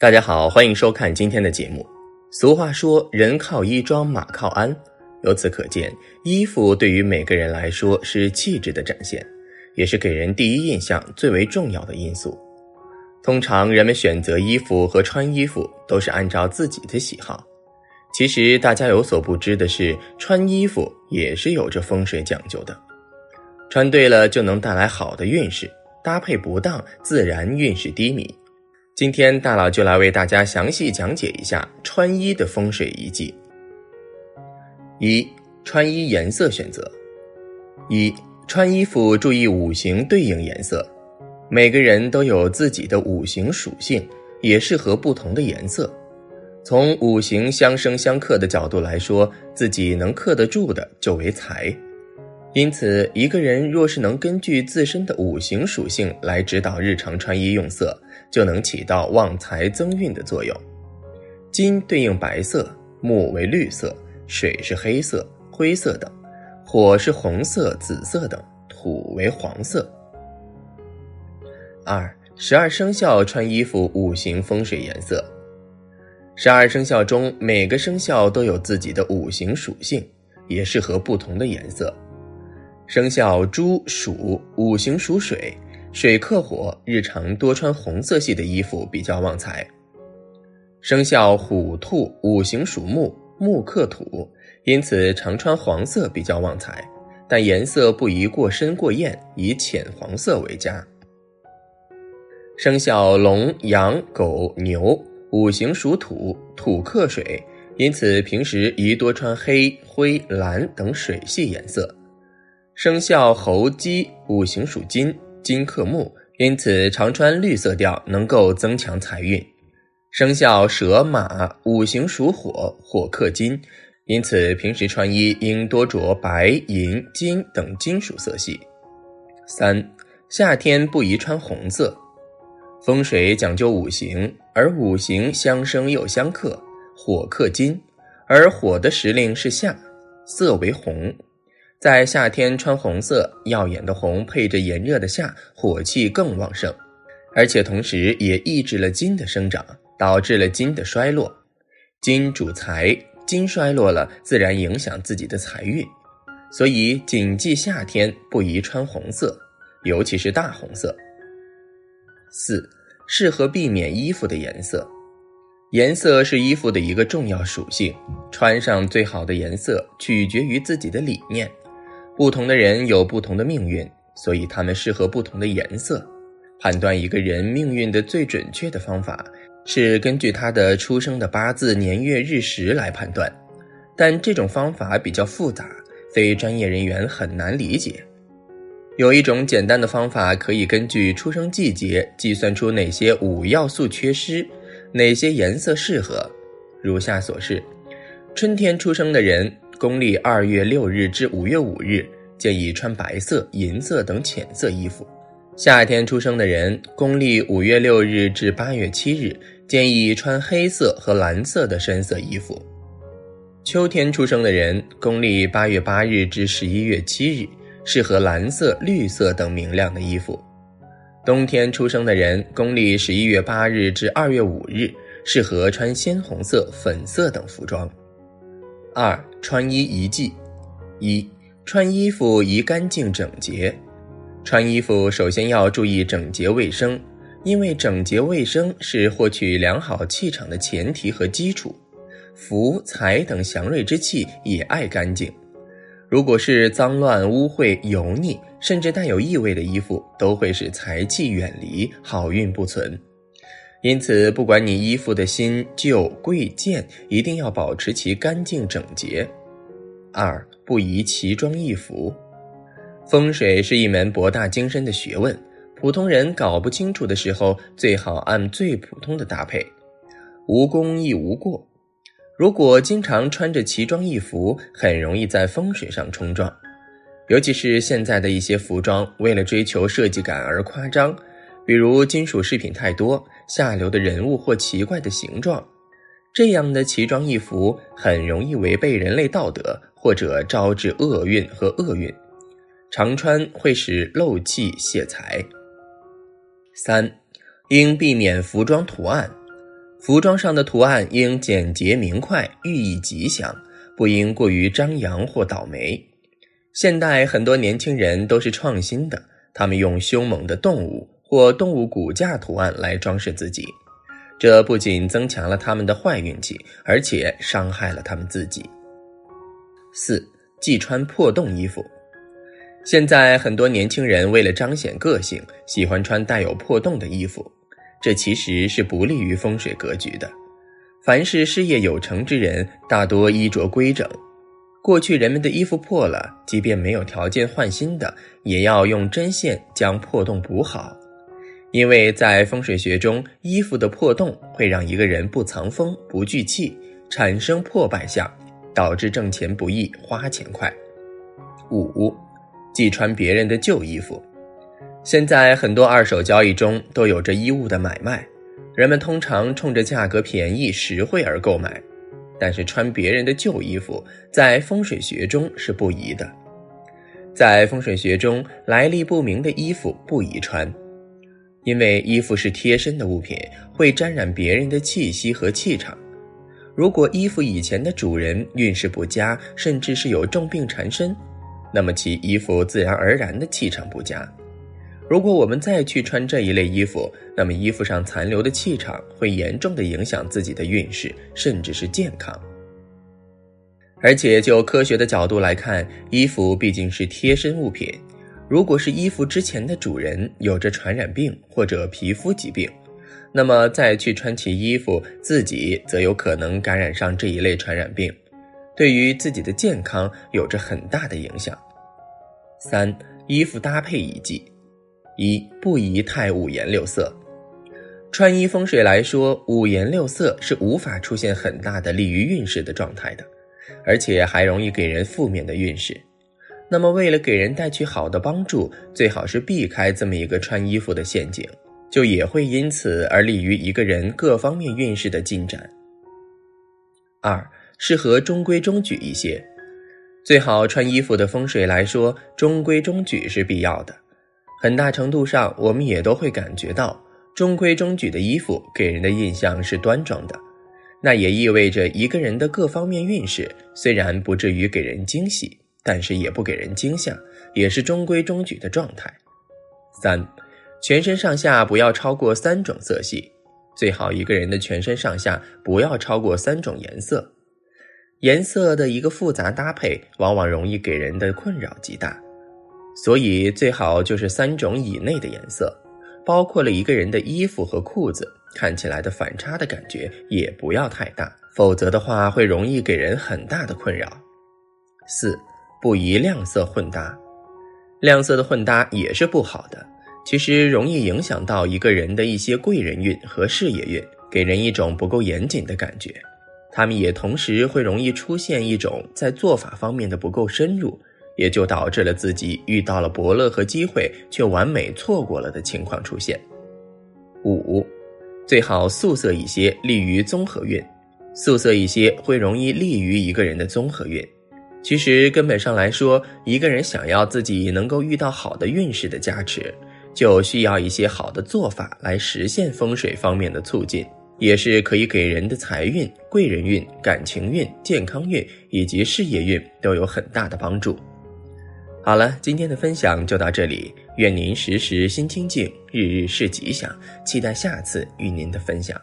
大家好，欢迎收看今天的节目。俗话说“人靠衣装，马靠鞍”，由此可见，衣服对于每个人来说是气质的展现，也是给人第一印象最为重要的因素。通常人们选择衣服和穿衣服都是按照自己的喜好。其实大家有所不知的是，穿衣服也是有着风水讲究的。穿对了就能带来好的运势，搭配不当自然运势低迷。今天大佬就来为大家详细讲解一下穿衣的风水遗迹。一、穿衣颜色选择。一、穿衣服注意五行对应颜色。每个人都有自己的五行属性，也适合不同的颜色。从五行相生相克的角度来说，自己能克得住的就为财。因此，一个人若是能根据自身的五行属性来指导日常穿衣用色，就能起到旺财增运的作用。金对应白色，木为绿色，水是黑色、灰色等，火是红色、紫色等，土为黄色。二、十二生肖穿衣服五行风水颜色。十二生肖中每个生肖都有自己的五行属性，也适合不同的颜色。生肖猪、鼠五行属水，水克火，日常多穿红色系的衣服比较旺财。生肖虎、兔五行属木，木克土，因此常穿黄色比较旺财，但颜色不宜过深过艳，以浅黄色为佳。生肖龙、羊、狗、牛五行属土，土克水，因此平时宜多穿黑、灰、蓝等水系颜色。生肖猴、鸡五行属金，金克木，因此常穿绿色调能够增强财运。生肖蛇、马五行属火，火克金，因此平时穿衣应多着白、银、金等金属色系。三、夏天不宜穿红色。风水讲究五行，而五行相生又相克，火克金，而火的时令是夏，色为红。在夏天穿红色，耀眼的红配着炎热的夏，火气更旺盛，而且同时也抑制了金的生长，导致了金的衰落。金主财，金衰落了，自然影响自己的财运，所以谨记夏天不宜穿红色，尤其是大红色。四，适合避免衣服的颜色，颜色是衣服的一个重要属性，穿上最好的颜色取决于自己的理念。不同的人有不同的命运，所以他们适合不同的颜色。判断一个人命运的最准确的方法是根据他的出生的八字年月日时来判断，但这种方法比较复杂，非专业人员很难理解。有一种简单的方法，可以根据出生季节计算出哪些五要素缺失，哪些颜色适合。如下所示：春天出生的人。公历二月六日至五月五日，建议穿白色、银色等浅色衣服。夏天出生的人，公历五月六日至八月七日，建议穿黑色和蓝色的深色衣服。秋天出生的人，公历八月八日至十一月七日，适合蓝色、绿色等明亮的衣服。冬天出生的人，公历十一月八日至二月五日，适合穿鲜红色、粉色等服装。二穿衣遗迹：一穿衣服宜干净整洁。穿衣服首先要注意整洁卫生，因为整洁卫生是获取良好气场的前提和基础。福财等祥瑞之气也爱干净。如果是脏乱污秽、油腻，甚至带有异味的衣服，都会使财气远离，好运不存。因此，不管你衣服的新旧贵贱，一定要保持其干净整洁。二，不宜奇装异服。风水是一门博大精深的学问，普通人搞不清楚的时候，最好按最普通的搭配，无功亦无过。如果经常穿着奇装异服，很容易在风水上冲撞。尤其是现在的一些服装，为了追求设计感而夸张。比如金属饰品太多、下流的人物或奇怪的形状，这样的奇装异服很容易违背人类道德，或者招致厄运和厄运。常穿会使漏气泄财。三，应避免服装图案。服装上的图案应简洁明快，寓意吉祥，不应过于张扬或倒霉。现代很多年轻人都是创新的，他们用凶猛的动物或动物骨架图案来装饰自己，这不仅增强了他们的坏运气，而且伤害了他们自己。四，忌穿破洞衣服。现在很多年轻人为了彰显个性，喜欢穿带有破洞的衣服，这其实是不利于风水格局的。凡是事业有成之人，大多衣着规整。过去人们的衣服破了，即便没有条件换新的，也要用针线将破洞补好，因为在风水学中，衣服的破洞会让一个人不藏风、不聚气，产生破败相，导致挣钱不易、花钱快。五。忌穿别人的旧衣服。现在很多二手交易中都有着衣物的买卖，人们通常冲着价格便宜、实惠而购买。但是穿别人的旧衣服，在风水学中是不宜的。在风水学中，来历不明的衣服不宜穿，因为衣服是贴身的物品，会沾染别人的气息和气场。如果衣服以前的主人运势不佳，甚至是有重病缠身。那么其衣服自然而然的气场不佳。如果我们再去穿这一类衣服，那么衣服上残留的气场会严重的影响自己的运势，甚至是健康。而且就科学的角度来看，衣服毕竟是贴身物品，如果是衣服之前的主人有着传染病或者皮肤疾病，那么再去穿其衣服，自己则有可能感染上这一类传染病。对于自己的健康有着很大的影响。三、衣服搭配宜忌：一、不宜太五颜六色。穿衣风水来说，五颜六色是无法出现很大的利于运势的状态的，而且还容易给人负面的运势。那么，为了给人带去好的帮助，最好是避开这么一个穿衣服的陷阱，就也会因此而利于一个人各方面运势的进展。二。适合中规中矩一些，最好穿衣服的风水来说，中规中矩是必要的。很大程度上，我们也都会感觉到，中规中矩的衣服给人的印象是端庄的。那也意味着一个人的各方面运势虽然不至于给人惊喜，但是也不给人惊吓，也是中规中矩的状态。三，全身上下不要超过三种色系，最好一个人的全身上下不要超过三种颜色。颜色的一个复杂搭配，往往容易给人的困扰极大，所以最好就是三种以内的颜色，包括了一个人的衣服和裤子，看起来的反差的感觉也不要太大，否则的话会容易给人很大的困扰。四，不宜亮色混搭，亮色的混搭也是不好的，其实容易影响到一个人的一些贵人运和事业运，给人一种不够严谨的感觉。他们也同时会容易出现一种在做法方面的不够深入，也就导致了自己遇到了伯乐和机会却完美错过了的情况出现。五，最好素色一些，利于综合运。素色一些会容易利于一个人的综合运。其实根本上来说，一个人想要自己能够遇到好的运势的加持，就需要一些好的做法来实现风水方面的促进。也是可以给人的财运、贵人运、感情运、健康运以及事业运都有很大的帮助。好了，今天的分享就到这里，愿您时时心清静，日日是吉祥，期待下次与您的分享。